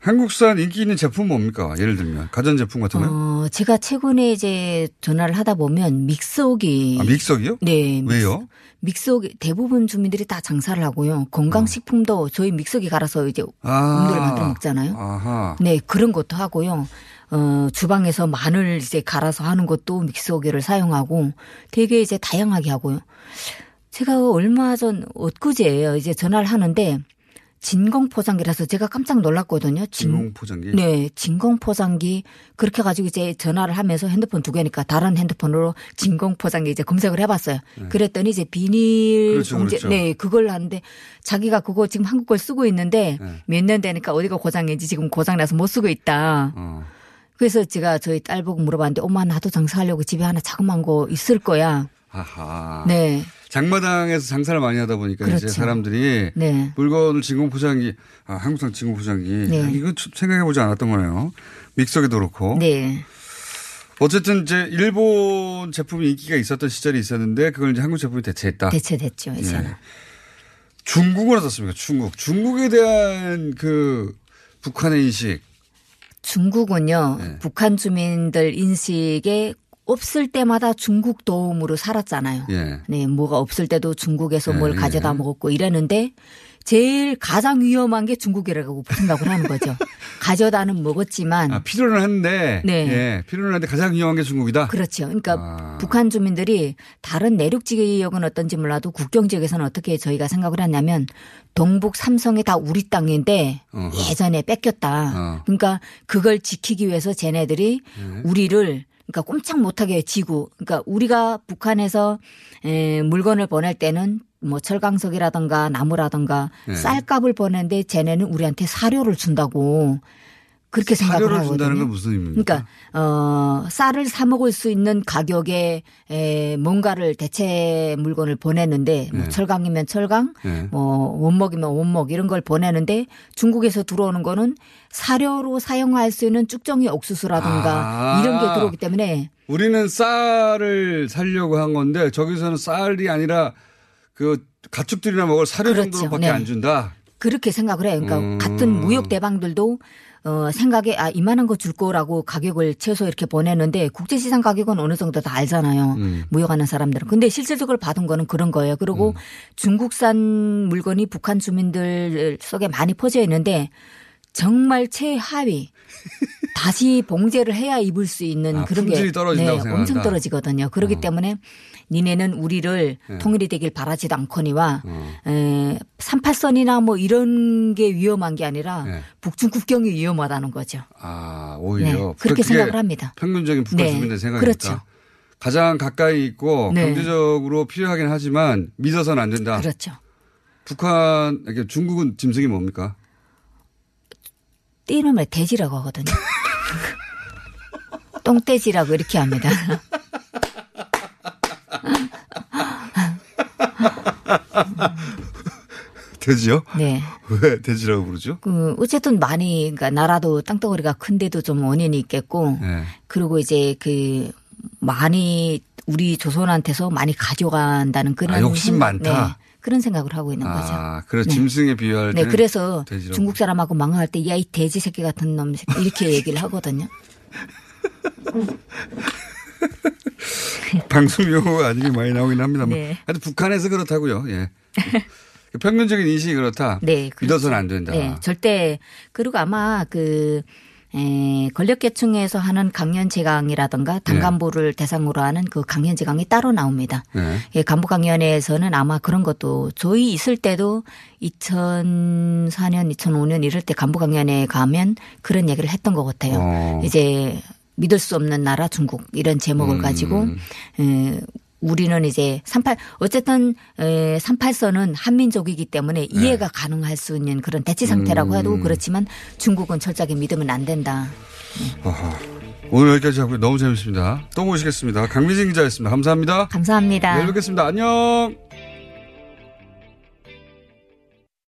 한국산 인기 있는 제품 뭡니까? 예를 들면 가전 제품 같은 거? 어, 제가 최근에 이제 전화를 하다 보면 믹서기. 아, 믹서기요? 네. 왜요? 믹서기 대부분 주민들이 다 장사를 하고요. 건강식품도 저희 믹서기 갈아서 이제 아. 음료를 만들어 먹잖아요. 아하. 네, 그런 것도 하고요. 어, 주방에서 마늘 이제 갈아서 하는 것도 믹서기를 사용하고 되게 이제 다양하게 하고요. 제가 얼마 전 엊그제예요. 이제 전화를 하는데 진공 포장기라서 제가 깜짝 놀랐거든요. 진, 진공 포장기. 네, 진공 포장기 그렇게 가지고 이제 전화를 하면서 핸드폰 두 개니까 다른 핸드폰으로 진공 포장기 이제 검색을 해봤어요. 네. 그랬더니 이제 비닐 그렇죠, 그렇죠. 네, 그걸 하는데 자기가 그거 지금 한국 걸 쓰고 있는데 네. 몇년 되니까 어디가 고장인지 지금 고장 나서 못 쓰고 있다. 어. 그래서 제가 저희 딸 보고 물어봤는데 엄마 나도 장사하려고 집에 하나 자그마한 거 있을 거야. 아하. 네. 장마당에서 장사를 많이 하다 보니까 이제 그렇죠. 사람들이 네. 물건을 진공 포장기, 아, 한국산 진공 포장기. 네. 아, 이거 생각해 보지 않았던 거네요. 믹서기도 그렇고. 네. 어쨌든 이제 일본 제품이 인기가 있었던 시절이 있었는데 그걸 이제 한국 제품이 대체했다. 대체됐죠, 이제는. 예. 중국은 어떻습니까? 중국. 중국에 대한 그 북한의 인식. 중국은요, 네. 북한 주민들 인식에 없을 때마다 중국 도움으로 살았잖아요. 예. 네, 뭐가 없을 때도 중국에서 뭘 예, 가져다 예. 먹었고 이랬는데 제일 가장 위험한 게 중국이라고 생각을 하는 거죠. 가져다는 먹었지만 아, 필요는 한데. 네. 예. 필요는 한데 가장 위험한 게 중국이다. 그렇죠. 그러니까 아. 북한 주민들이 다른 내륙 지역은 어떤지 몰라도 국경 지역에서는 어떻게 저희가 생각을 했냐면 동북 삼성이 다 우리 땅인데 어허. 예전에 뺏겼다. 어. 그러니까 그걸 지키기 위해서 쟤네들이 네. 우리를 그러니까 꼼짝 못하게 지고 그러니까 우리가 북한에서 에, 물건을 보낼 때는 뭐 철강석이라든가 나무라든가 네. 쌀값을 보내는데 쟤네는 우리한테 사료를 준다고 그렇게 생각을 하거든요. 준다는 건 무슨 의미입니까? 그러니까 어 쌀을 사 먹을 수 있는 가격에 에 뭔가를 대체 물건을 보내는데 뭐 네. 철강이면 철강, 네. 뭐 원목이면 원목 이런 걸 보내는데 중국에서 들어오는 거는 사료로 사용할 수 있는 쭉정이 옥수수라든가 아. 이런 게 들어오기 때문에 우리는 쌀을 살려고 한 건데 저기서는 쌀이 아니라 그 가축들이나 먹을 사료 그렇죠. 정도로밖에 네. 안 준다. 그렇게 생각을 해요. 그러니까 음. 같은 무역 대방들도 어 생각에 아 이만한 거 줄 거라고 가격을 최소 이렇게 보내는데 국제시장 가격은 어느 정도 다 알잖아요. 음. 무역하는 사람들은. 근데 실질적으로 받은 거는 그런 거예요. 그리고 중국산 물건이 북한 주민들 속에 많이 퍼져 있는데 정말 최하위 다시 봉제를 해야 입을 수 있는 아, 그런 게 떨어진다고 네, 생각한다. 엄청 떨어지거든요. 그렇기 때문에 니네는 우리를 네. 통일이 되길 바라지도 않거니와 어. 에, 38선이나 뭐 이런 게 위험한 게 아니라 네. 북중 국경이 위험하다는 거죠. 아, 오히려. 네, 그렇게 생각을 합니다. 평균적인 북한 네, 주민들 생각이니까. 그렇죠. 가장 가까이 있고 네. 경제적으로 필요하긴 하지만 믿어서는 안 된다. 그렇죠. 북한, 중국은 짐승이 뭡니까? 띠름을 돼지라고 하거든요. 똥돼지라고 이렇게 합니다. 돼지요? 네. 왜 돼지라고 부르죠? 그 어쨌든 많이 그러니까 나라도 땅덩어리가 큰데도 좀 원인이 있겠고 네. 그리고 이제 그 많이 우리 조선한테서 많이 가져간다는 그런 아, 욕심 생각, 많다. 네, 그런 생각을 하고 있는 거죠. 아, 그래 네. 짐승에 비유할 네, 때는 그래서 돼지라고 중국 사람하고 망할 때 야 이 돼지 새끼 같은 놈 새끼 이렇게 얘기를 하거든요. 방송 용어가 아직이 많이 나오긴 합니다만. 네. 하여튼 북한에서 그렇다고요. 예. 평균적인 인식이 그렇다. 네, 그렇죠. 믿어서는 안 된다. 네, 절대 그리고 아마 그 에, 권력계층에서 하는 강연제강이라든가 당간부를 대상으로 하는 그 강연제강이 따로 나옵니다. 네. 예, 간부강연회에서는 아마 그런 것도 저희 있을 때도 2004년, 2005년 이럴 때 간부강연회에 가면 그런 얘기를 했던 것 같아요. 어. 이제 믿을 수 없는 나라 중국 이런 제목을 음. 가지고 에, 우리는 이제 38 어쨌든 에, 38선은 한민족이기 때문에 이해가 가능할 수 있는 그런 대치 상태라고 네. 음. 해도 그렇지만 중국은 철저하게 믿으면 안 된다. 아하. 오늘 여기까지 하고요. 너무 재밌습니다. 또 모시겠습니다. 강미진 기자였습니다. 감사합니다. 감사합니다. 내일 뵙겠습니다. 안녕.